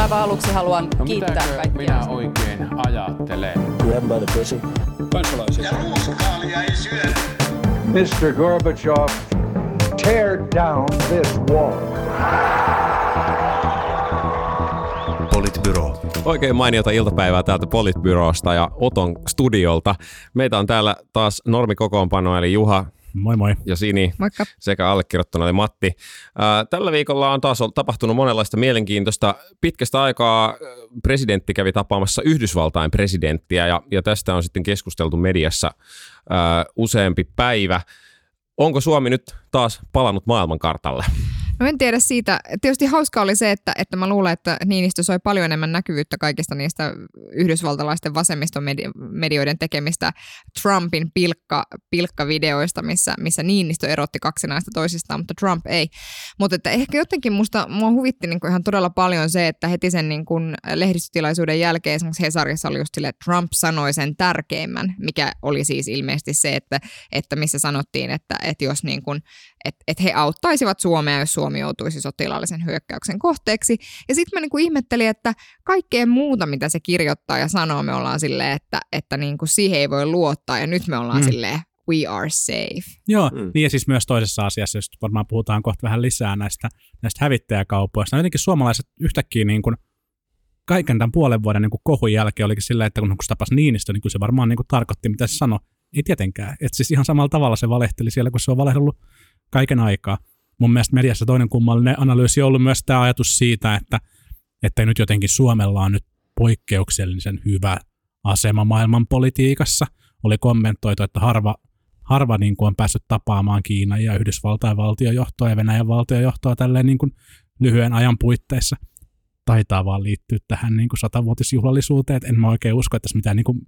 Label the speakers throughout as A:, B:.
A: Aivan aluksi haluan no, kiittää kaikkia.
B: minä oikein ajattelen?
C: Kansalaisia. Ja ruuskaalia ei syö.
D: Mr. Gorbachev, tear down this wall.
E: Politbyro. Oikein mainiota iltapäivää täältä Politbyrosta ja Oton studiolta. Meitä on täällä taas normikokoonpano, eli Juha,
F: Moi moi.
E: Ja Sini
G: Moikka.
E: sekä allekirjoittanut eli Matti. Tällä viikolla on taas tapahtunut monenlaista mielenkiintoista. Pitkästä aikaa presidentti kävi tapaamassa Yhdysvaltain presidenttiä ja, ja tästä on sitten keskusteltu mediassa useampi päivä. Onko Suomi nyt taas palannut maailmankartalle?
G: No en tiedä siitä. Tietysti hauska oli se, että, että mä luulen, että Niinistö soi paljon enemmän näkyvyyttä kaikista niistä yhdysvaltalaisten vasemmistomedioiden tekemistä Trumpin pilkka, pilkkavideoista, missä, missä Niinistö erotti kaksi näistä toisistaan, mutta Trump ei. Mutta että ehkä jotenkin musta, mua huvitti niin ihan todella paljon se, että heti sen niin kuin lehdistötilaisuuden jälkeen esimerkiksi Hesarissa oli just sille, että Trump sanoi sen tärkeimmän, mikä oli siis ilmeisesti se, että, että missä sanottiin, että, että jos niin kuin, että, että he auttaisivat Suomea, jos Suomi joutuisi sotilaallisen hyökkäyksen kohteeksi. Ja sitten mä niinku ihmettelin, että kaikkea muuta, mitä se kirjoittaa ja sanoo, me ollaan silleen, että, että niinku siihen ei voi luottaa. Ja nyt me ollaan mm. silleen, we are safe.
F: Joo, mm. niin ja siis myös toisessa asiassa, jos varmaan puhutaan kohta vähän lisää näistä, näistä hävittäjäkaupoista. No jotenkin suomalaiset yhtäkkiä niin kuin kaiken tämän puolen vuoden niin kuin kohun jälkeen olikin sillä, että kun se tapasi Niinistö, niin kuin se varmaan niin kuin tarkoitti, mitä se sanoi. Ei tietenkään. Että siis ihan samalla tavalla se valehteli siellä, kun se on valehdellut kaiken aikaa. Mun mielestä mediassa toinen kummallinen analyysi on ollut myös tämä ajatus siitä, että, että nyt jotenkin Suomella on nyt poikkeuksellisen hyvä asema maailman politiikassa. Oli kommentoitu, että harva, harva niin kuin on päässyt tapaamaan Kiinan ja Yhdysvaltain valtiojohtoa ja Venäjän valtiojohtoa tälleen niin kuin lyhyen ajan puitteissa. Taitaa vaan liittyä tähän niin kuin satavuotisjuhlallisuuteen, että en mä oikein usko, että tässä mitään niin kuin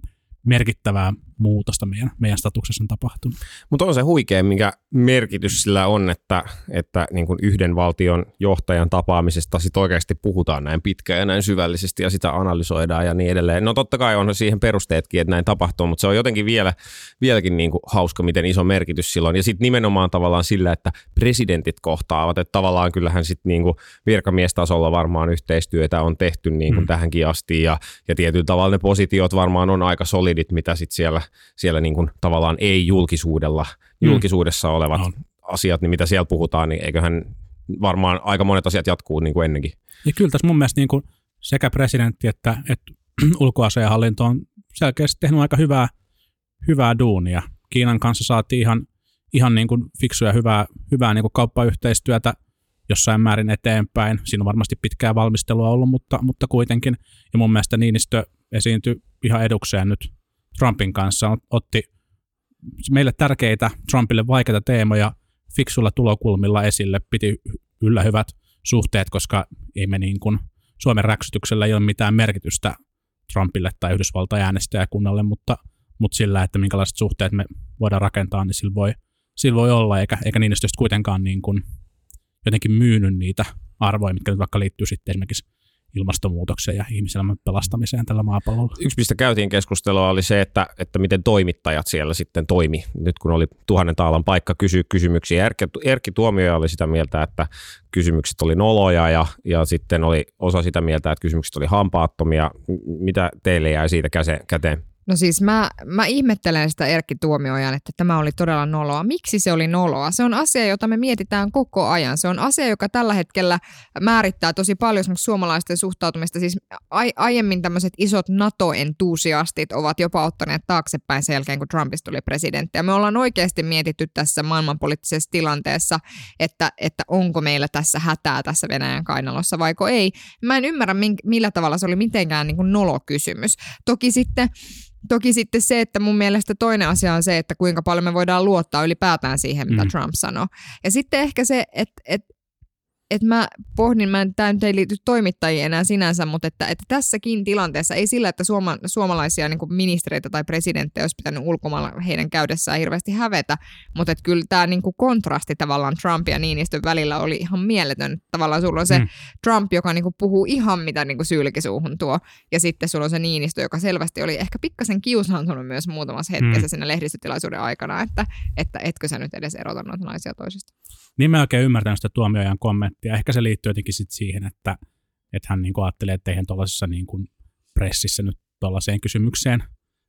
F: merkittävää muutosta meidän, meidän statuksessa on tapahtunut.
E: Mutta on se huikea, mikä merkitys sillä on, että, että niin kuin yhden valtion johtajan tapaamisesta sit oikeasti puhutaan näin pitkään ja näin syvällisesti ja sitä analysoidaan ja niin edelleen. No totta kai on siihen perusteetkin, että näin tapahtuu, mutta se on jotenkin vielä, vieläkin niin kuin hauska, miten iso merkitys sillä on. Ja sitten nimenomaan tavallaan sillä, että presidentit kohtaavat, että tavallaan kyllähän sitten niin kuin virkamiestasolla varmaan yhteistyötä on tehty niin kuin mm. tähänkin asti ja, ja tietyllä tavalla ne positiot varmaan on aika solidit, mitä sitten siellä siellä niin kuin tavallaan ei julkisuudella, mm. Julkisuudessa olevat no. asiat, niin mitä siellä puhutaan, niin eiköhän varmaan aika monet asiat jatkuu niin kuin ennenkin.
F: Ja kyllä tässä mun mielestä niin kuin sekä presidentti että, että ulkoasiahallinto on selkeästi tehnyt aika hyvää, hyvää duunia. Kiinan kanssa saatiin ihan, ihan niin kuin fiksuja hyvää, hyvää niin kuin kauppayhteistyötä jossain määrin eteenpäin. Siinä on varmasti pitkää valmistelua ollut, mutta, mutta kuitenkin. Ja mun mielestä Niinistö esiintyi ihan edukseen nyt Trumpin kanssa otti meille tärkeitä, Trumpille vaikeita teemoja fiksulla tulokulmilla esille, piti yllä hyvät suhteet, koska ei me niin kuin, Suomen räksytyksellä ei ole mitään merkitystä Trumpille tai Yhdysvaltain äänestäjäkunnalle, mutta, mutta sillä, että minkälaiset suhteet me voidaan rakentaa, niin sillä voi, sillä voi olla, eikä, eikä niin kuitenkaan niin kuin jotenkin myynyt niitä arvoja, mitkä nyt vaikka liittyy sitten esimerkiksi ilmastonmuutokseen ja ihmiselämän pelastamiseen tällä maapallolla.
E: Yksi, mistä käytiin keskustelua, oli se, että, että miten toimittajat siellä sitten toimi. Nyt kun oli tuhannen taalan paikka kysyä kysymyksiä. Erkki, Erkki Tuomioja oli sitä mieltä, että kysymykset oli noloja ja, ja sitten oli osa sitä mieltä, että kysymykset oli hampaattomia. Mitä teille jäi siitä käteen?
G: No siis mä, mä ihmettelen sitä Erkki Tuomiojan, että tämä oli todella noloa. Miksi se oli noloa? Se on asia, jota me mietitään koko ajan. Se on asia, joka tällä hetkellä määrittää tosi paljon suomalaisten suhtautumista. Siis ai, aiemmin tämmöiset isot NATO-entusiastit ovat jopa ottaneet taaksepäin sen jälkeen, kun Trumpista tuli presidentti. Ja me ollaan oikeasti mietitty tässä maailmanpoliittisessa tilanteessa, että, että onko meillä tässä hätää tässä Venäjän kainalossa vaiko ei. Mä en ymmärrä, millä tavalla se oli mitenkään niin kuin nolokysymys. Toki sitten Toki sitten se, että mun mielestä toinen asia on se, että kuinka paljon me voidaan luottaa ylipäätään siihen, mitä mm. Trump sanoo. Ja sitten ehkä se, että, että että mä pohdin, mä en, tämä nyt ei liity toimittajiin enää sinänsä, mutta että, että tässäkin tilanteessa ei sillä, että suoma, suomalaisia niin ministereitä tai presidenttejä olisi pitänyt ulkomailla heidän käydessään hirveästi hävetä, mutta että kyllä tämä niin kuin kontrasti tavallaan Trump ja Niinistön välillä oli ihan mieletön. Tavallaan sulla on se mm. Trump, joka niin kuin puhuu ihan mitä niin kuin sylkisuuhun tuo, ja sitten sulla on se Niinistö, joka selvästi oli ehkä pikkasen kiusaantunut myös muutamassa hetkessä mm. siinä lehdistötilaisuuden aikana, että, että etkö sä nyt edes erota noita naisia toisista.
F: Niin mä oikein ymmärtänyt sitä tuomiojan kommenttia. Ehkä se liittyy jotenkin sit siihen, että, että hän niin kuin ajattelee, että eihän tuollaisessa niin kuin pressissä nyt tuollaiseen kysymykseen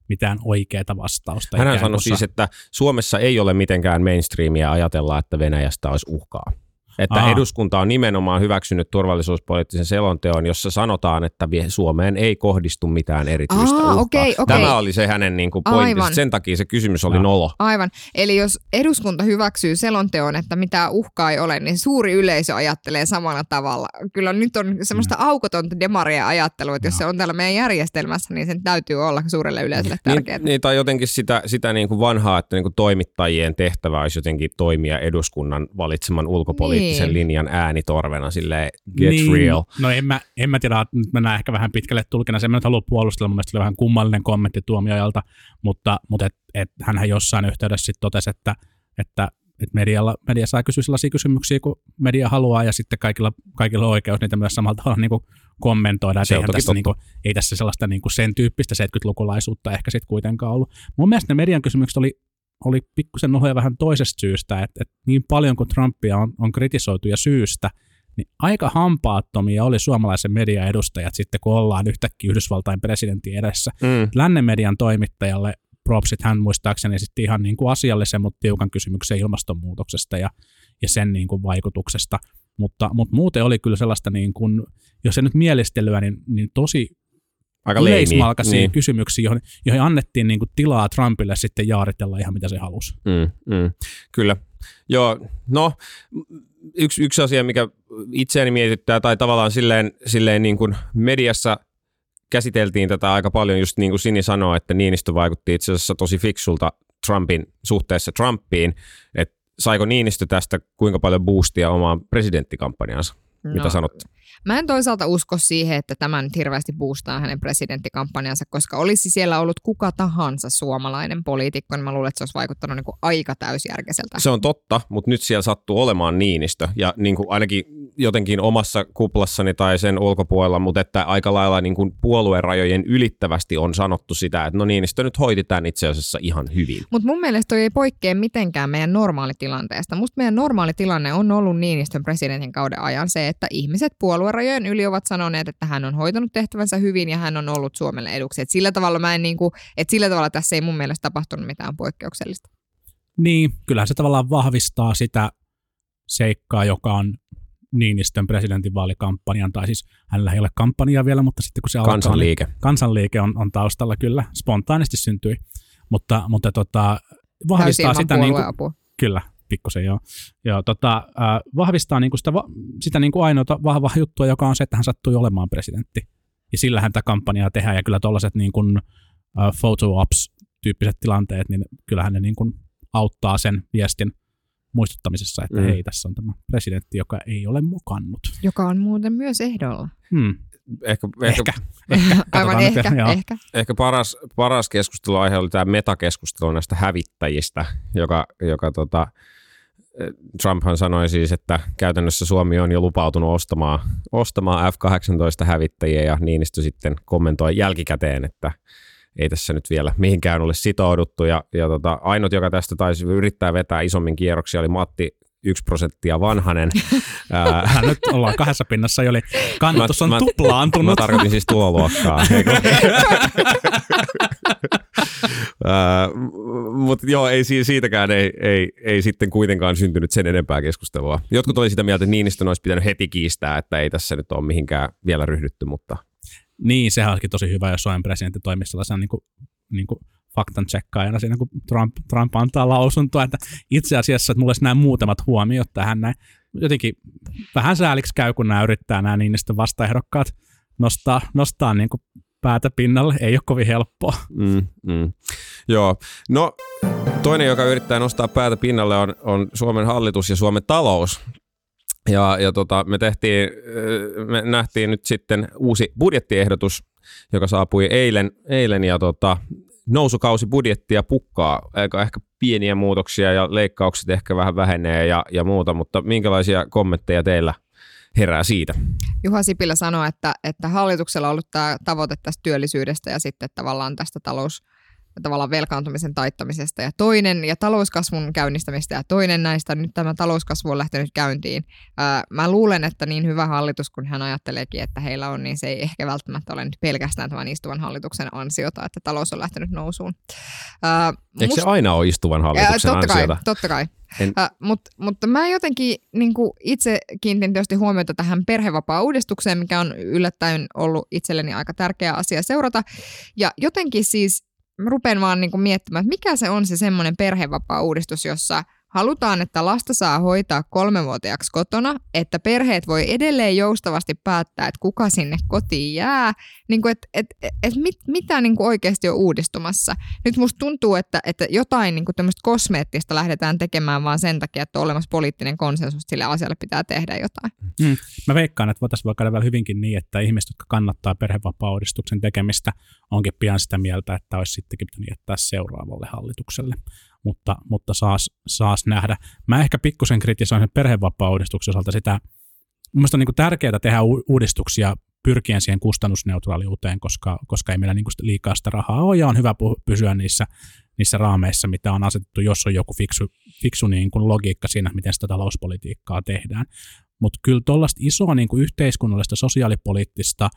F: mitään oikeaa vastausta.
E: Hän sanoi siis, että Suomessa ei ole mitenkään mainstreamia ajatella, että Venäjästä olisi uhkaa. Että Aha. eduskunta on nimenomaan hyväksynyt turvallisuuspoliittisen selonteon, jossa sanotaan, että Suomeen ei kohdistu mitään erityistä
G: Aa,
E: uhkaa.
G: Okay, okay.
E: Tämä oli se hänen niin kuin pointtinsa. Sen takia se kysymys oli no. nolo.
G: Aivan. Eli jos eduskunta hyväksyy selonteon, että mitä uhkaa ei ole, niin suuri yleisö ajattelee samalla tavalla. Kyllä nyt on semmoista no. aukotonta demaria ajattelua, että no. jos se on täällä meidän järjestelmässä, niin sen täytyy olla suurelle yleisölle tärkeää.
E: Niin, niin tai jotenkin sitä, sitä niin kuin vanhaa, että niin kuin toimittajien tehtävä olisi jotenkin toimia eduskunnan valitseman ulkopoliittisen poliittisen niin. linjan äänitorvena sille get niin. real.
F: No en mä, en mä tiedä, nyt mennään ehkä vähän pitkälle tulkina. Se en halua puolustella, mun mielestä oli vähän kummallinen kommentti tuomiojalta, mutta, mutta et, et, hänhän jossain yhteydessä sitten totesi, että, että että medialla, media saa kysyä sellaisia kysymyksiä, kun media haluaa, ja sitten kaikilla, kaikilla on oikeus niitä myös samalla tavalla niin kuin kommentoida. Se eihän tässä, niin kuin, ei tässä sellaista niin kuin sen tyyppistä 70-lukulaisuutta ehkä sitten kuitenkaan ollut. Mun mielestä ne median kysymykset oli oli pikkusen nohoja vähän toisesta syystä, että, että niin paljon kuin Trumpia on, on kritisoitu ja syystä, niin aika hampaattomia oli suomalaisen median edustajat sitten, kun ollaan yhtäkkiä Yhdysvaltain presidentin edessä. Mm. Lännen median toimittajalle propsit hän muistaakseni sitten ihan niin kuin asiallisen, mutta tiukan kysymyksen ilmastonmuutoksesta ja, ja sen niin kuin vaikutuksesta. Mutta, mutta muuten oli kyllä sellaista, niin kuin, jos se nyt mielistelyä, niin, niin tosi
E: Aika
F: yleismalkaisia niin. kysymyksiä, joihin, joihin annettiin niin kuin tilaa Trumpille sitten jaaritella ihan mitä se halusi.
E: Mm, mm, kyllä. Joo, no yksi, yksi asia, mikä itseäni mietittää, tai tavallaan silleen, silleen niin kuin mediassa käsiteltiin tätä aika paljon, just niin kuin Sini sanoi, että Niinistö vaikutti itse asiassa tosi fiksulta Trumpin suhteessa Trumpiin, että saiko Niinistö tästä kuinka paljon boostia omaan presidenttikampanjansa? No, Mitä sanot?
G: Mä en toisaalta usko siihen, että tämä nyt hirveästi boostaa hänen presidenttikampanjansa, koska olisi siellä ollut kuka tahansa suomalainen poliitikko, niin mä luulen, että se olisi vaikuttanut niin kuin aika täysjärkeiseltä.
E: Se on totta, mutta nyt siellä sattuu olemaan Niinistö ja niin kuin ainakin jotenkin omassa kuplassani tai sen ulkopuolella, mutta että aika lailla niin kuin puoluerajojen ylittävästi on sanottu sitä, että no Niinistö nyt hoiti tämän itse asiassa ihan hyvin.
G: Mutta mun mielestä toi ei poikkea mitenkään meidän normaalitilanteesta. Musta meidän normaalitilanne on ollut Niinistön presidentin kauden ajan se, että ihmiset puoluerajojen yli ovat sanoneet, että hän on hoitanut tehtävänsä hyvin ja hän on ollut Suomelle eduksi. Et sillä tavalla mä en niin kuin, että sillä tavalla tässä ei mun mielestä tapahtunut mitään poikkeuksellista.
F: Niin, kyllähän se tavallaan vahvistaa sitä seikkaa, joka on Niinistön presidentinvaalikampanjan, tai siis hänellä ei ole kampanjaa vielä, mutta sitten kun se alkaa,
E: kansanliike,
F: niin kansanliike on, on taustalla kyllä, spontaanisti syntyi, mutta, mutta tota, vahvistaa sitä, niin kuin, kyllä, pikkusen joo, joo tota, äh, vahvistaa niin kuin sitä, sitä niin kuin ainoa vahvaa juttua, joka on se, että hän sattui olemaan presidentti, ja sillä häntä kampanjaa tehdään, ja kyllä tuollaiset niin kuin, äh, photo ops tyyppiset tilanteet, niin kyllähän ne niin kuin auttaa sen viestin muistuttamisessa, että mm. hei, tässä on tämä presidentti, joka ei ole mukannut.
G: Joka on muuten myös ehdolla.
F: Hmm.
E: Ehkä,
F: ehkä, ehkä.
G: Aivan ehkä, nyt, ehkä.
E: Ehkä paras, paras keskusteluaihe oli tämä metakeskustelu näistä hävittäjistä, joka, joka tota, Trumphan sanoi siis, että käytännössä Suomi on jo lupautunut ostamaan, ostamaan F-18 hävittäjiä ja Niinistö sitten kommentoi jälkikäteen, että ei tässä nyt vielä mihinkään ole sitouduttu. Ja, ja tota, ainut, joka tästä taisi yrittää vetää isommin kierroksia, oli Matti yksi prosenttia vanhanen.
F: Ää, nyt ollaan kahdessa pinnassa, oli kannatus on mä, tuplaantunut.
E: Mä tarkoitin siis tuloluokkaa. Mutta joo, ei siitäkään ei, ei, ei sitten kuitenkaan syntynyt sen enempää keskustelua. Jotkut oli sitä mieltä, että Niinistön olisi pitänyt heti kiistää, että ei tässä nyt ole mihinkään vielä ryhdytty, mutta
F: niin, sehän olisikin tosi hyvä, jos Suomen presidentti toimisi sellaisena niin kuin, niin kuin faktan tsekkaajana siinä, kun Trump, Trump antaa lausuntoa, että itse asiassa, että mulla olisi nämä muutamat huomiot tähän näin. Jotenkin vähän sääliksi käy, kun nämä yrittää nämä niistä vastaehdokkaat nostaa, nostaa niin kuin päätä pinnalle. Ei ole kovin helppoa.
E: Mm, mm. Joo. No toinen, joka yrittää nostaa päätä pinnalle on, on Suomen hallitus ja Suomen talous. Ja, ja tota, me, tehtiin, me nähtiin nyt sitten uusi budjettiehdotus, joka saapui eilen, eilen ja tota, nousukausi budjettia pukkaa, aika ehkä pieniä muutoksia ja leikkaukset ehkä vähän vähenee ja, ja muuta, mutta minkälaisia kommentteja teillä herää siitä?
G: Juha Sipilä sanoi, että, että hallituksella on ollut tämä tavoite tästä työllisyydestä ja sitten tavallaan tästä talous, tavallaan velkaantumisen taittamisesta ja toinen ja talouskasvun käynnistämistä ja toinen näistä, nyt tämä talouskasvu on lähtenyt käyntiin. Ää, mä luulen, että niin hyvä hallitus, kun hän ajatteleekin, että heillä on, niin se ei ehkä välttämättä ole nyt pelkästään tämän istuvan hallituksen ansiota, että talous on lähtenyt nousuun. Ää,
E: Eikö se aina ole istuvan hallituksen
G: Ää, totta kai,
E: ansiota?
G: totta kai.
E: En-
G: Ä, mut, mutta mä jotenkin niin itse kiinnitin tietysti huomiota tähän perhevapaa-uudistukseen, mikä on yllättäen ollut itselleni aika tärkeä asia seurata. Ja jotenkin siis mä rupean vaan niin miettimään, että mikä se on se semmoinen perhevapaa-uudistus, jossa halutaan, että lasta saa hoitaa kolmevuotiaaksi kotona, että perheet voi edelleen joustavasti päättää, että kuka sinne kotiin jää, niin kuin, että et, et, et mit, mitä niin kuin oikeasti on uudistumassa. Nyt musta tuntuu, että, että jotain niin kuin tämmöistä kosmeettista lähdetään tekemään vaan sen takia, että on olemassa poliittinen konsensus, että sille asialle pitää tehdä jotain.
F: Mm. Mä veikkaan, että voitaisiin vaikka käydä hyvinkin niin, että ihmiset, jotka kannattaa perhevapaa-uudistuksen tekemistä, onkin pian sitä mieltä, että olisi sittenkin pitänyt jättää seuraavalle hallitukselle. Mutta, mutta saas, saas nähdä. Mä ehkä pikkusen kritisoin sen perhevapaa-uudistuksen osalta sitä, Mielestäni on niin tärkeää tehdä uudistuksia pyrkien siihen kustannusneutraaliuteen, koska, koska ei meillä niin liikaa sitä rahaa ole ja on hyvä pysyä niissä, niissä raameissa, mitä on asetettu, jos on joku fiksu, fiksu niin kuin logiikka siinä, miten sitä talouspolitiikkaa tehdään. Mutta kyllä tuollaista isoa niin kuin yhteiskunnallista, sosiaalipoliittista,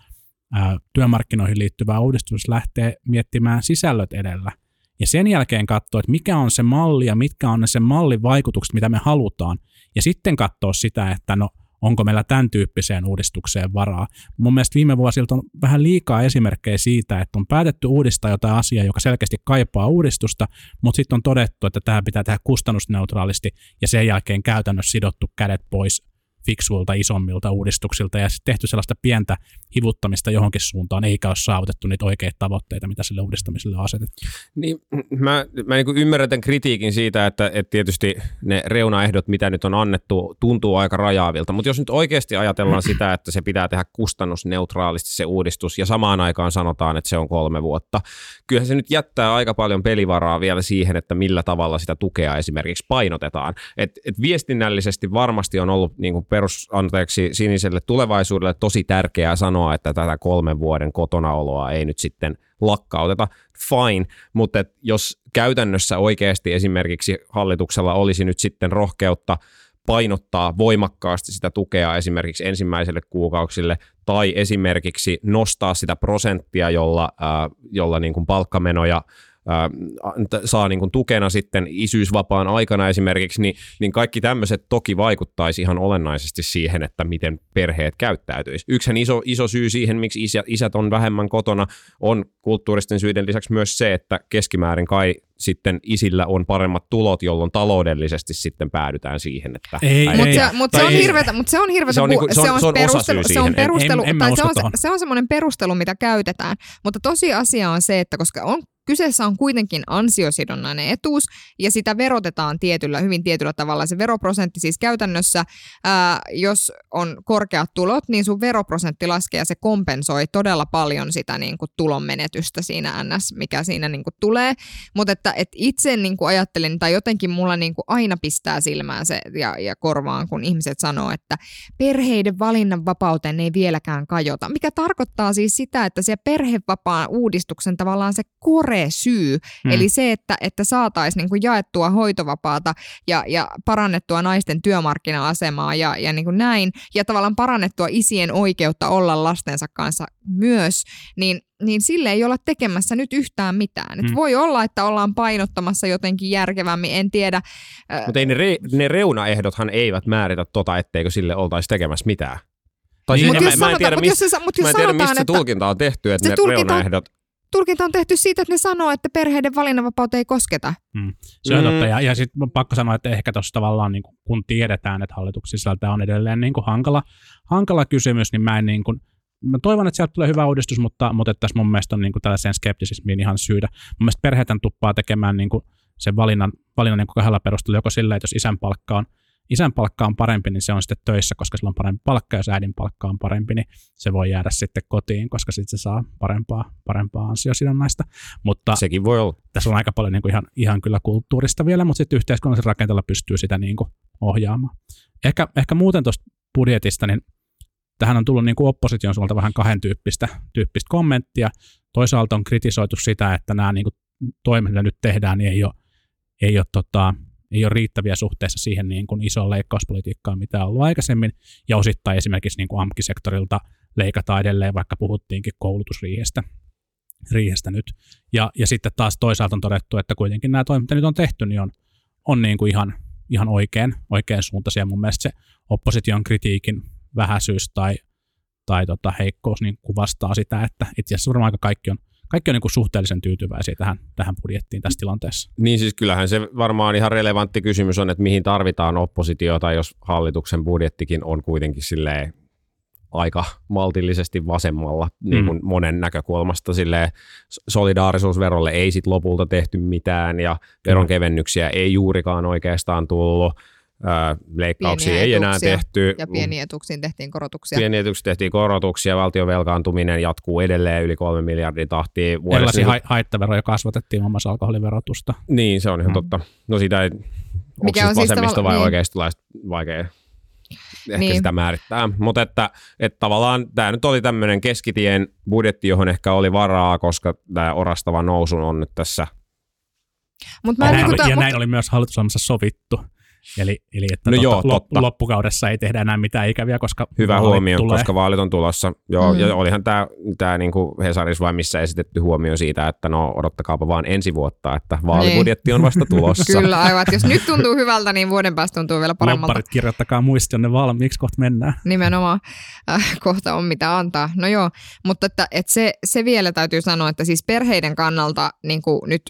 F: ää, työmarkkinoihin liittyvää uudistusta lähtee miettimään sisällöt edellä. Ja sen jälkeen katsoa, että mikä on se malli ja mitkä on ne sen mallin vaikutukset, mitä me halutaan. Ja sitten katsoa sitä, että no onko meillä tämän tyyppiseen uudistukseen varaa. Mun mielestä viime vuosilta on vähän liikaa esimerkkejä siitä, että on päätetty uudistaa jotain asiaa, joka selkeästi kaipaa uudistusta, mutta sitten on todettu, että tämä pitää tehdä kustannusneutraalisti ja sen jälkeen käytännössä sidottu kädet pois fiksuilta, isommilta uudistuksilta ja tehty sellaista pientä hivuttamista johonkin suuntaan, eikä ole saavutettu niitä oikeita tavoitteita, mitä sille uudistamiselle on asetettu.
E: Niin, mä mä niin ymmärrän tämän kritiikin siitä, että, että tietysti ne reunaehdot, mitä nyt on annettu, tuntuu aika rajaavilta. Mutta jos nyt oikeasti ajatellaan sitä, että se pitää tehdä kustannusneutraalisti se uudistus ja samaan aikaan sanotaan, että se on kolme vuotta, kyllähän se nyt jättää aika paljon pelivaraa vielä siihen, että millä tavalla sitä tukea esimerkiksi painotetaan. Et, et viestinnällisesti varmasti on ollut niin kuin perus, anteeksi, siniselle tulevaisuudelle tosi tärkeää sanoa, että tätä kolmen vuoden kotonaoloa ei nyt sitten lakkauteta, fine, mutta jos käytännössä oikeasti esimerkiksi hallituksella olisi nyt sitten rohkeutta painottaa voimakkaasti sitä tukea esimerkiksi ensimmäiselle kuukausille tai esimerkiksi nostaa sitä prosenttia, jolla, äh, jolla niin kuin palkkamenoja saa niin kuin tukena sitten isyysvapaan aikana esimerkiksi, niin, niin kaikki tämmöiset toki vaikuttaisi ihan olennaisesti siihen, että miten perheet käyttäytyisi. Yksihän iso, iso syy siihen, miksi isät, isät on vähemmän kotona, on kulttuuristen syiden lisäksi myös se, että keskimäärin kai sitten isillä on paremmat tulot, jolloin taloudellisesti sitten päädytään siihen, että...
F: Ei,
E: äiti-
G: Mutta
F: ei.
G: se, mut se on
E: ei.
G: hirveätä, mutta se on hirveätä,
E: Se on niinku- se on- se on
G: perustelu, se on perustelu,
F: En- en mä
G: tai se on, se on semmoinen perustelu, mitä käytetään, mutta tosiasia on se, että koska on Kyseessä on kuitenkin ansiosidonnainen etuus ja sitä verotetaan tietyllä, hyvin tietyllä tavalla. Se veroprosentti siis käytännössä, ää, jos on korkeat tulot, niin sun veroprosentti laskee ja se kompensoi todella paljon sitä niin kuin tulon menetystä siinä NS, mikä siinä niin kuin tulee. Mutta että et itse niin kuin ajattelin, tai jotenkin mulla niin kuin aina pistää silmään se ja, ja korvaan, kun ihmiset sanoo, että perheiden valinnanvapauteen ei vieläkään kajota. Mikä tarkoittaa siis sitä, että se perhevapaan uudistuksen tavallaan se kore syy, mm. eli se, että, että saataisiin niin kuin jaettua hoitovapaata ja, ja parannettua naisten työmarkkina-asemaa ja, ja niin kuin näin, ja tavallaan parannettua isien oikeutta olla lastensa kanssa myös, niin niin sille ei olla tekemässä nyt yhtään mitään. Et
F: Mm.
G: voi olla, että ollaan painottamassa jotenkin järkevämmin, en tiedä.
E: Mutta ei ne, re, ne reunaehdothan eivät määritä tota, etteikö sille oltaisi tekemässä mitään. Tai
F: Niin,
E: siis, mä,
G: jos
E: mä en
G: sanotaan-
E: tiedä,
G: mut
E: mistä,
G: jos se- mut jos
E: mä en tiedä,
G: sanotaan,
E: mistä
G: että-
E: tulkinta on tehty, että
G: Se
E: ne
G: tulkinta
E: reunaehdot...
G: tulkinta on tehty siitä, että ne sanoo, että perheiden valinnanvapautta ei kosketa.
F: Se on
E: Mm.
F: totta. Ja, ja sitten pakko sanoa, että ehkä tuossa tavallaan, niin kun, tiedetään, että hallituksen sisältä on edelleen niin kuin hankala, hankala kysymys, niin mä en niin kuin, mä toivon, että sieltä tulee hyvä uudistus, mutta, mutta että tässä mun mielestä on niin kuin tällaiseen skeptisismiin ihan syydä. Mun mielestä perheethän tuppaa tekemään niin kuin sen valinnan, valinnan niin kuin kahdella perusteella, joko sillä, että jos isän palkka on isän palkka on parempi, niin se on sitten töissä, koska sillä on parempi palkka, jos äidin palkka on parempi, niin se voi jäädä sitten kotiin, koska sitten se saa parempaa, parempaa ansiosidonnaista. Mutta
E: Sekin voi olla.
F: tässä on aika paljon niin kuin ihan, ihan kyllä kulttuurista vielä, mutta sitten yhteiskunnallisella rakenteella pystyy sitä niin kuin ohjaamaan. Ehkä, ehkä muuten tuosta budjetista, niin tähän on tullut niin kuin opposition suunnalta vähän kahden tyyppistä, tyyppistä kommenttia. Toisaalta on kritisoitu sitä, että nämä niin kuin toimet, mitä nyt tehdään, niin ei ole, ei ole, tota, ei ole riittäviä suhteessa siihen niin kuin isoon leikkauspolitiikkaan, mitä on ollut aikaisemmin, ja osittain esimerkiksi niin kuin AMK-sektorilta leikataan edelleen, vaikka puhuttiinkin koulutusriihestä riihestä nyt. Ja, ja sitten taas toisaalta on todettu, että kuitenkin nämä toimet, mitä nyt on tehty, niin on, on niin kuin ihan, ihan oikein, oikein suuntaisia. Mun mielestä se opposition kritiikin vähäisyys tai, tai tota heikkous niin kuvastaa sitä, että itse asiassa varmaan aika kaikki on, kaikki on niin kuin suhteellisen tyytyväisiä tähän, tähän budjettiin tässä tilanteessa.
E: Niin siis kyllähän se varmaan ihan relevantti kysymys on, että mihin tarvitaan oppositiota, jos hallituksen budjettikin on kuitenkin silleen aika maltillisesti vasemmalla mm. niin kuin monen näkökulmasta. Silleen, solidaarisuusverolle ei sit lopulta tehty mitään ja veronkevennyksiä ei juurikaan oikeastaan tullut. Leikkauksia ei enää tehty.
G: Ja pieniä etuuksiin tehtiin korotuksia.
E: Pieniä etuuksiin tehtiin korotuksia. Valtion velkaantuminen jatkuu edelleen yli kolme miljardin tahtiin.
F: Erilaisia ha- haittaveroja kasvatettiin muun muassa alkoholiverotusta.
E: Niin, se on ihan mm. totta. No sitä ei, Mikä on siis vasemmista vai niin. oikeistolaiset vaikea ehkä niin. sitä määrittää. Mutta että, että tavallaan tämä nyt oli tämmöinen keskitien budjetti, johon ehkä oli varaa, koska tämä orastava nousu on nyt tässä.
F: Mut mä ja, näin, niin, oli, ja näin oli myös hallitusohjelmassa sovittu. Eli, eli että no tota, joo, totta. loppukaudessa ei tehdä enää mitään ikäviä, koska
E: Hyvä huomio, tulee. koska vaalit on tulossa. Joo, mm. ja olihan tämä, tämä niin kuin Hesaris vai missä esitetty huomio siitä, että no odottakaapa vaan ensi vuotta, että vaalibudjetti on vasta tulossa.
G: Kyllä, aivan. Jos nyt tuntuu hyvältä, niin vuoden päästä tuntuu vielä paremmalta.
F: Lopparit kirjoittakaa muistionne valmiiksi, kohta mennään.
G: Nimenomaan, äh, kohta on mitä antaa. No joo, mutta että, että se, se vielä täytyy sanoa, että siis perheiden kannalta niin kuin nyt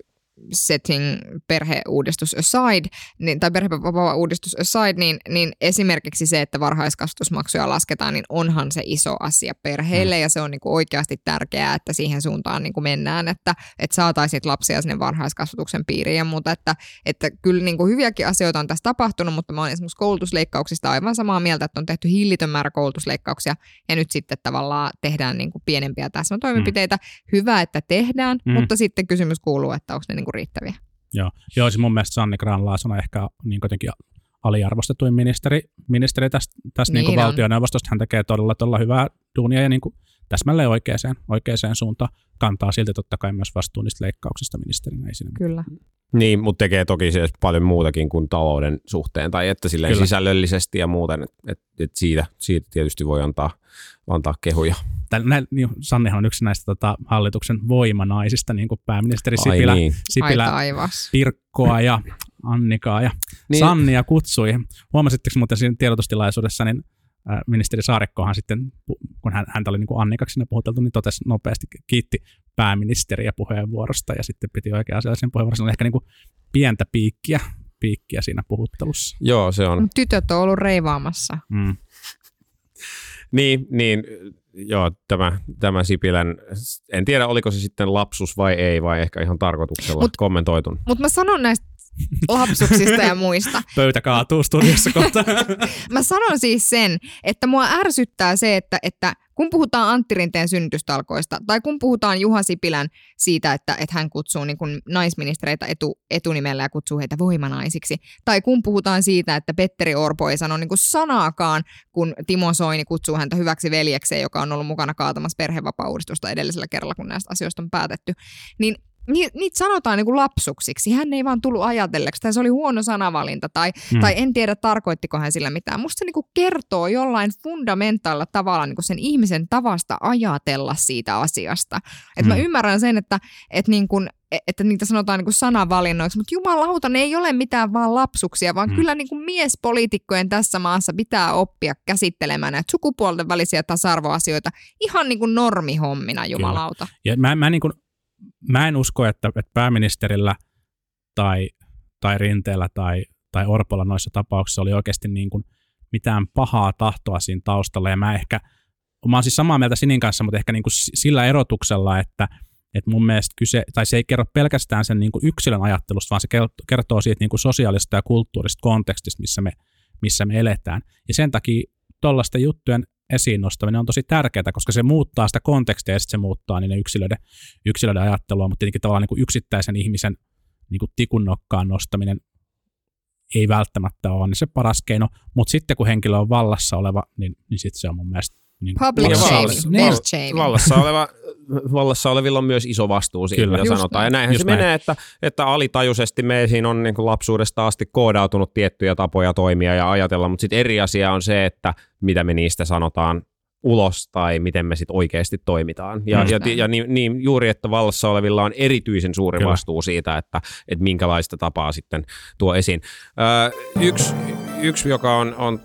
G: setting perheuudistus aside, niin, tai perhevapaa-uudistus aside, niin, niin esimerkiksi se, että varhaiskasvatusmaksuja lasketaan, niin onhan se iso asia perheille mm. ja se on niin kuin oikeasti tärkeää, että siihen suuntaan niin kuin mennään, että, että saataisiin lapsia sinne varhaiskasvatuksen piiriin ja muuta, että, että kyllä niin kuin hyviäkin asioita on tässä tapahtunut, mutta mä olen esimerkiksi koulutusleikkauksista aivan samaa mieltä, että on tehty hillitön määrä koulutusleikkauksia ja nyt sitten tavallaan tehdään niin kuin pienempiä täsmätoimenpiteitä. Mm. Hyvä, että tehdään, mm. mutta sitten kysymys kuuluu, että onko ne niin kuin riittäviä.
F: Joo, Joo siis mun mielestä Sanni Granlason on ehkä niin kuitenkin aliarvostetuin ministeri, ministeri tästä, tästä niin niin valtioneuvostosta. Hän tekee todella, todella hyvää duunia ja niin kuin täsmälleen oikeaan, oikeaan suuntaan. Kantaa silti totta kai myös vastuun niistä leikkauksista ministerinä. Ei siinä
G: Kyllä.
E: Niin, mutta tekee toki se paljon muutakin kuin talouden suhteen, tai että silleen Kyllä. sisällöllisesti ja muuten, että et, et siitä, siitä tietysti voi antaa, antaa kehuja.
F: Tän, niin, Sannehan on yksi näistä tota, hallituksen voimanaisista, niin kuin pääministeri Sipilä, niin. Sipilä Pirkkoa ja Annikaa ja niin. Sannia kutsui. Huomasitteko muuten siinä tiedotustilaisuudessa, niin ministeri Saarikkohan sitten, kun hän, häntä oli niin kuin Annikaksi siinä puhuteltu, niin totesi nopeasti, kiitti pääministeriä puheenvuorosta ja sitten piti oikein asiallisen puheenvuorossa. Oli ehkä niin kuin pientä piikkiä, piikkiä siinä puhuttelussa.
E: Joo, se on.
G: Tytöt on ollut reivaamassa. Mm.
E: niin, niin, joo, tämä, tämä Sipilän, en tiedä oliko se sitten lapsus vai ei, vai ehkä ihan tarkoituksella mut, kommentoitun.
G: Mutta mä sanon näistä lapsuksista ja muista.
F: Pöytä kaatuu studiossa kohta.
G: Mä sanon siis sen, että mua ärsyttää se, että, että kun puhutaan Antti Rinteen synnytystalkoista, tai kun puhutaan Juha Sipilän siitä, että, että hän kutsuu niin kuin naisministereitä etu, etunimellä ja kutsuu heitä voimanaisiksi, tai kun puhutaan siitä, että Petteri Orpo ei sano niin kuin sanaakaan, kun Timo Soini kutsuu häntä hyväksi veljekseen, joka on ollut mukana kaatamassa perhevapaa edellisellä kerralla, kun näistä asioista on päätetty, niin ni, niitä sanotaan niin kuin lapsuksiksi. Hän ei vaan tullut ajatelleeksi, tai se oli huono sanavalinta, tai, hmm. tai en tiedä tarkoittiko hän sillä mitään. Musta se niin kuin kertoo jollain fundamentaalilla tavalla niin kuin sen ihmisen tavasta ajatella siitä asiasta. Et hmm. Mä ymmärrän sen, että, että, niin kuin, että niitä sanotaan niin kuin sanavalinnoiksi, mutta jumalauta, ne ei ole mitään vaan lapsuksia, vaan hmm. kyllä niin kuin miespoliitikkojen tässä maassa pitää oppia käsittelemään näitä sukupuolten välisiä tasa-arvoasioita ihan niin kuin normihommina, jumalauta. Kyllä.
F: Ja mä, mä niin kuin mä en usko, että, että pääministerillä tai, tai Rinteellä tai, tai Orpolla noissa tapauksissa oli oikeasti niin kuin mitään pahaa tahtoa siinä taustalla. Ja mä ehkä, mä oon siis samaa mieltä Sinin kanssa, mutta ehkä niin kuin sillä erotuksella, että, että mun mielestä kyse, tai se ei kerro pelkästään sen niin kuin yksilön ajattelusta, vaan se kertoo siitä niin kuin sosiaalista ja kulttuurista kontekstista, missä me, missä me eletään. Ja sen takia tuollaisten juttujen esiin nostaminen on tosi tärkeää, koska se muuttaa sitä kontekstia ja sitten se muuttaa niiden yksilöiden, yksilöiden ajattelua, mutta tietenkin tavallaan niin kuin yksittäisen ihmisen niin kuin tikun nokkaan nostaminen ei välttämättä ole niin se paras keino, mutta sitten kun henkilö on vallassa oleva, niin, niin sitten se on mun mielestä niin
G: Public. Niin.
E: Vallassa oleva vallassa olevilla on myös iso vastuu siitä,
F: Kyllä.
E: mitä
F: Just
E: sanotaan.
F: näin.
E: Ja näinhän
F: Just
E: se
F: näin.
E: menee, että, että alitajuisesti meihin on niin kuin lapsuudesta asti koodautunut tiettyjä tapoja toimia ja ajatella, mutta sitten eri asia on se, että mitä me niistä sanotaan ulos tai miten me sitten oikeasti toimitaan. Ja, ja, ja niin, niin, juuri, että vallassa olevilla on erityisen suuri
F: Kyllä.
E: vastuu siitä, että, että minkälaista tapaa sitten tuo esiin. Ö, yksi, yksi, joka on, on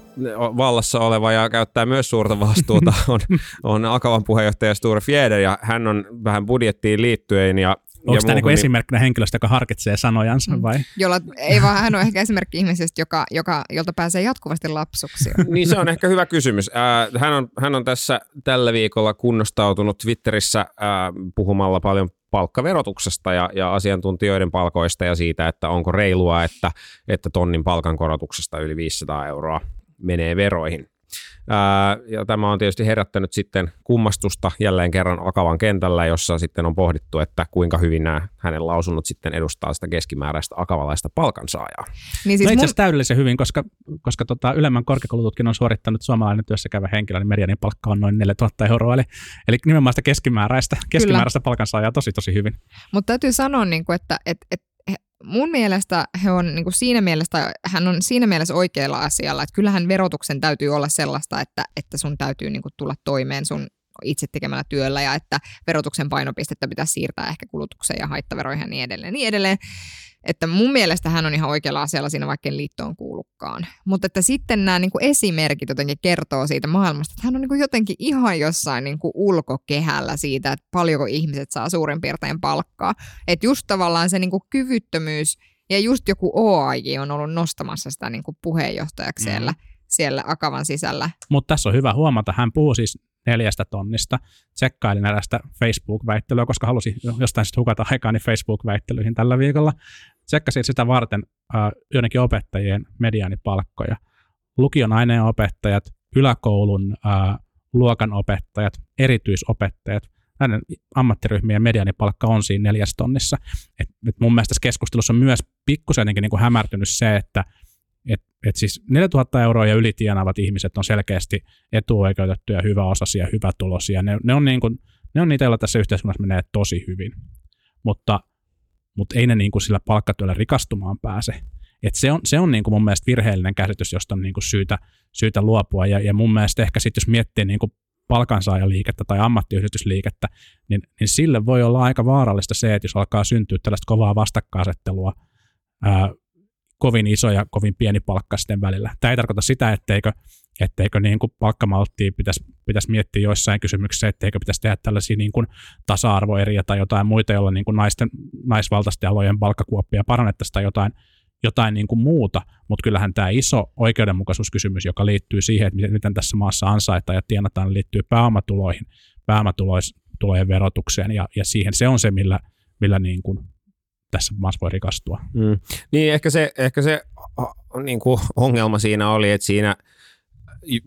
E: vallassa oleva ja käyttää myös suurta vastuuta, on, on Akavan puheenjohtaja Sture Fjeder, ja hän on vähän budjettiin liittyen ja
F: Onko tämä niinku
E: muuhun,
F: esimerkkinä henkilöstä, joka harkitsee sanojansa vai?
G: Jolla, ei vaan hän on ehkä esimerkki ihmisestä, joka, joka, jolta pääsee jatkuvasti lapsuksi.
E: Niin se on ehkä hyvä kysymys. Ää, hän, on, hän on tässä tällä viikolla kunnostautunut Twitterissä ää, puhumalla paljon palkkaverotuksesta ja, ja asiantuntijoiden palkoista ja siitä, että onko reilua, että, että tonnin palkankorotuksesta yli 500 euroa menee veroihin. Ja tämä on tietysti herättänyt sitten kummastusta jälleen kerran Akavan kentällä, jossa sitten on pohdittu, että kuinka hyvin nämä hänen lausunnot sitten edustaa sitä keskimääräistä akavalaista palkansaajaa.
G: Niin
F: Siis no itse
G: mun,
F: asiassa täydellisen hyvin, koska, koska tota, ylemmän korkeakoulututkinnon suorittanut suomalainen työssä käyvä henkilö, niin medianin palkka on noin 4000 euroa. Eli, eli nimenomaan sitä keskimääräistä, keskimääräistä palkansaajaa tosi tosi hyvin.
G: Mutta täytyy sanoa, niin kuin, että et, et, mun mielestä he on niin kuin siinä mielessä, hän on siinä mielessä oikealla asialla, että kyllähän verotuksen täytyy olla sellaista, että, että sun täytyy niin kuin tulla toimeen sun itse tekemällä työllä ja että verotuksen painopistettä pitäisi siirtää ehkä kulutukseen ja haittaveroihin ja niin edelleen. Niin edelleen. Että mun mielestä hän on ihan oikealla asialla siinä, vaikka en liittoon kuulukaan. Mutta että sitten nämä niin kuin esimerkit jotenkin kertoo siitä maailmasta, että hän on niin kuin jotenkin ihan jossain niin kuin ulkokehällä siitä, että paljonko ihmiset saa suurin piirtein palkkaa. Että just tavallaan se niin kuin kyvyttömyys ja just joku OAJ on ollut nostamassa sitä niin kuin puheenjohtajaksi
F: Mm.
G: siellä, siellä Akavan sisällä.
F: Mutta tässä on hyvä huomata, hän puhuu siis neljästä tonnista. Tsekkailin erästä Facebook-väittelyä, koska halusin jostain sitten hukata aikaani Facebook-väittelyihin tällä viikolla. Tsekkasin sitä varten äh, joidenkin opettajien mediaanipalkkoja. Lukion aineenopettajat, yläkoulun äh, luokanopettajat, erityisopettajat, näiden ammattiryhmien mediaanipalkka on siinä neljäs tonnissa. Et, et mun mielestä tässä keskustelussa on myös pikkusen niin kuin hämärtynyt se, että et, et siis 4000 euroa ja ylitienaavat ihmiset on selkeästi etuoikeutettuja, hyväosaisia, hyvätulosia. Ne, ne, on niin ne on niitä, joilla tässä yhteiskunnassa menee tosi hyvin, mutta, mutta ei ne niin kuin sillä palkkatyöllä rikastumaan pääse. Et se on, se on niin kuin mun mielestä virheellinen käsitys, josta on niin kuin syytä, syytä luopua. Ja, ja mun mielestä ehkä sitten, jos miettii niin kuin palkansaajaliikettä tai ammattiyhdistysliikettä, niin, niin sille voi olla aika vaarallista se, että jos alkaa syntyä tällaista kovaa vastakkainasettelua ää, kovin iso ja kovin pieni palkkaisten välillä. Tämä ei tarkoita sitä, etteikö, etteikö niin kuin palkkamalttia pitäisi, pitäisi miettiä joissain kysymyksissä, etteikö pitäisi tehdä tällaisia niin kuin tasa-arvoeriä tai jotain muita, joilla niin kuin naisten, naisvaltaisten alojen palkkakuoppia parannettaisiin tai jotain, jotain niin kuin muuta, mutta kyllähän tämä iso oikeudenmukaisuuskysymys, joka liittyy siihen, että miten, tässä maassa ansaitaan ja tienataan, liittyy pääomatuloihin, pääomatulojen verotukseen ja, ja siihen se on se, millä, millä niin kuin tässä maassa voi rikastua.
E: Mm. Niin ehkä se, ehkä se niin kuin ongelma siinä oli, että siinä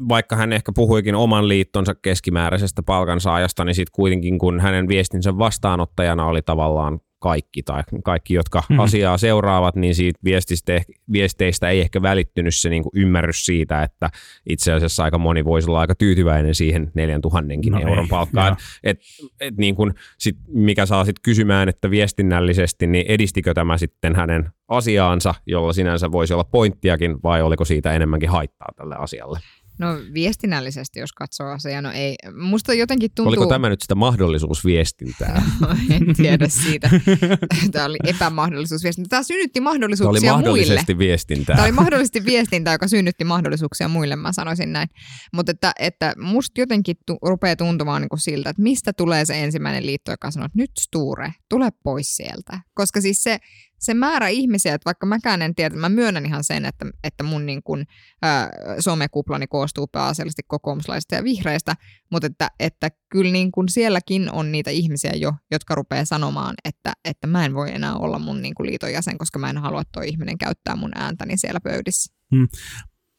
E: vaikka hän ehkä puhuikin oman liittonsa keskimääräisestä palkansaajasta, niin sitten kuitenkin kun hänen viestinsä vastaanottajana oli tavallaan kaikki tai kaikki, jotka mm. asiaa seuraavat, niin siitä viestistä, viesteistä ei ehkä välittynyt se niin kuin ymmärrys siitä, että itse asiassa aika moni voisi olla aika tyytyväinen siihen 4000
F: No
E: euron
F: ei,
E: palkkaan. Et, et niin kuin sit, mikä saa sitten kysymään, että viestinnällisesti, niin edistikö tämä sitten hänen asiaansa, jolla sinänsä voisi olla pointtiakin, vai oliko siitä enemmänkin haittaa tälle asialle?
G: No viestinnällisesti, jos katsoo asiaa, no ei. Musta jotenkin tuntuu...
E: Oliko tämä nyt sitä mahdollisuus viestintää?
G: en tiedä siitä. Tämä oli epämahdollisuus viestintää. Tämä synnytti
E: Tämä oli
G: mahdollisuuksia muille.
E: mahdollisesti viestintää.
G: Tämä oli mahdollisesti viestintää, joka synnytti mahdollisuuksia muille, mä sanoisin näin. Mutta että, että musta jotenkin tu, rupeaa tuntumaan niin kuin siltä, että mistä tulee se ensimmäinen liitto, joka sanoo, että nyt Sture, tule pois sieltä. Koska siis se, se määrä ihmisiä, että vaikka mäkään en tiedä, mä myönnän ihan sen, että, että mun niin kuin, ää, somekuplani koostuu pääasiallisesti kokoomuslaisista ja vihreistä, mutta että, että kyllä niin kuin sielläkin on niitä ihmisiä jo, jotka rupeaa sanomaan, että, että mä en voi enää olla mun niin liiton jäsen, koska mä en halua, että toi ihminen käyttää mun ääntäni siellä pöydissä.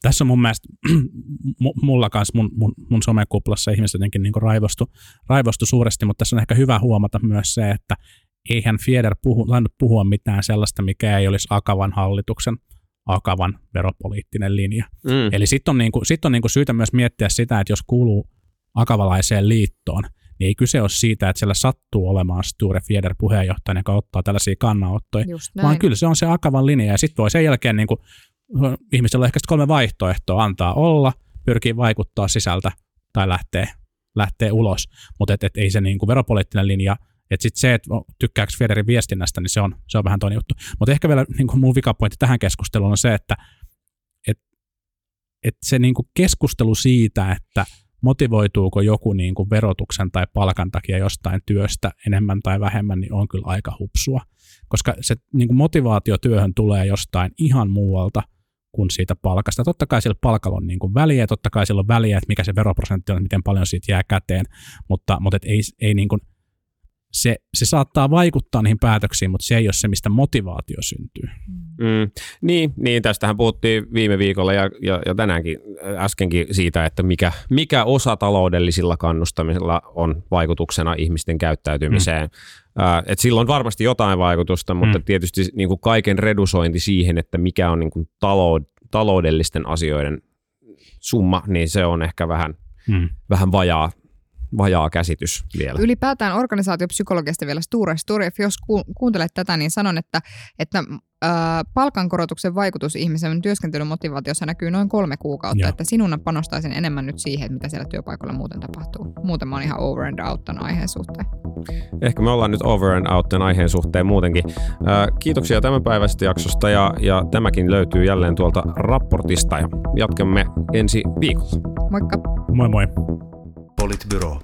F: tässä on mun mielestä, mu- mulla kanssa mun, mun, mun somekuplassa ihmiset jotenkin niin raivostu, raivostu suuresti, mutta tässä on ehkä hyvä huomata myös se, että eihän Fieder puhu, lainnut puhua mitään sellaista, mikä ei olisi Akavan hallituksen Akavan veropoliittinen linja.
E: Mm.
F: Eli sitten on, niinku, sit on niinku syytä myös miettiä sitä, että jos kuuluu akavalaiseen liittoon, niin ei kyse ole siitä, että siellä sattuu olemaan Sture Fjeder puheenjohtajana, joka ottaa tällaisia kannanottoja, vaan kyllä se on se Akavan linja, ja sitten voi sen jälkeen niin kuin, ihmisellä on ehkä kolme vaihtoehtoa, antaa olla, pyrkii vaikuttaa sisältä tai lähtee, lähtee ulos, mutta et, et ei se niin kuin veropoliittinen linja, että sitten se, että tykkääkö Federin viestinnästä, niin se on, se on vähän toinen juttu. Mutta ehkä vielä niin mun vikapointti tähän keskusteluun on se, että et, et se niin keskustelu siitä, että motivoituuko joku niin verotuksen tai palkan takia jostain työstä enemmän tai vähemmän, niin on kyllä aika hupsua. Koska se niin motivaatio työhön tulee jostain ihan muualta kuin siitä palkasta. Totta kai sillä palkalla on niin väliä, totta kai sillä on väliä, että mikä se veroprosentti on, miten paljon siitä jää käteen, mutta, mutta et ei, ei niin kuin, se, se saattaa vaikuttaa niihin päätöksiin, mutta se ei ole se, mistä motivaatio syntyy.
E: Mm, niin, niin, tästähän puhuttiin viime viikolla ja, ja, ja tänäänkin äskenkin siitä, että mikä, mikä osa taloudellisilla kannustamisilla on vaikutuksena ihmisten käyttäytymiseen. Mm. Äh, et sillä on varmasti jotain vaikutusta, mutta
F: Mm.
E: mm. tietysti niin kuin kaiken redusointi siihen, että mikä on niin kuin talou, taloudellisten asioiden summa, niin se on ehkä vähän,
F: Hmm.
E: vähän vajaa, vajaa käsitys vielä.
G: Ylipäätään organisaatiopsykologiasta vielä Sture. Sture, jos ku, kuuntelet tätä, niin sanon, että, että ää, palkankorotuksen vaikutus ihmisen työskentelymotivaatiossa näkyy noin kolme kuukautta.
F: Joo.
G: Että sinun panostaisin enemmän nyt siihen, että mitä siellä työpaikalla muuten tapahtuu. Muuten mä oon ihan over and out ton aiheen suhteen.
E: Ehkä me ollaan nyt over and out tämän aiheen suhteen muutenkin. Ää, Kiitoksia tämänpäiväisestä jaksosta ja, ja tämäkin löytyy jälleen tuolta raportista ja jatkamme ensi viikolla.
G: Moikka!
F: Moi moi.
C: Politbyro.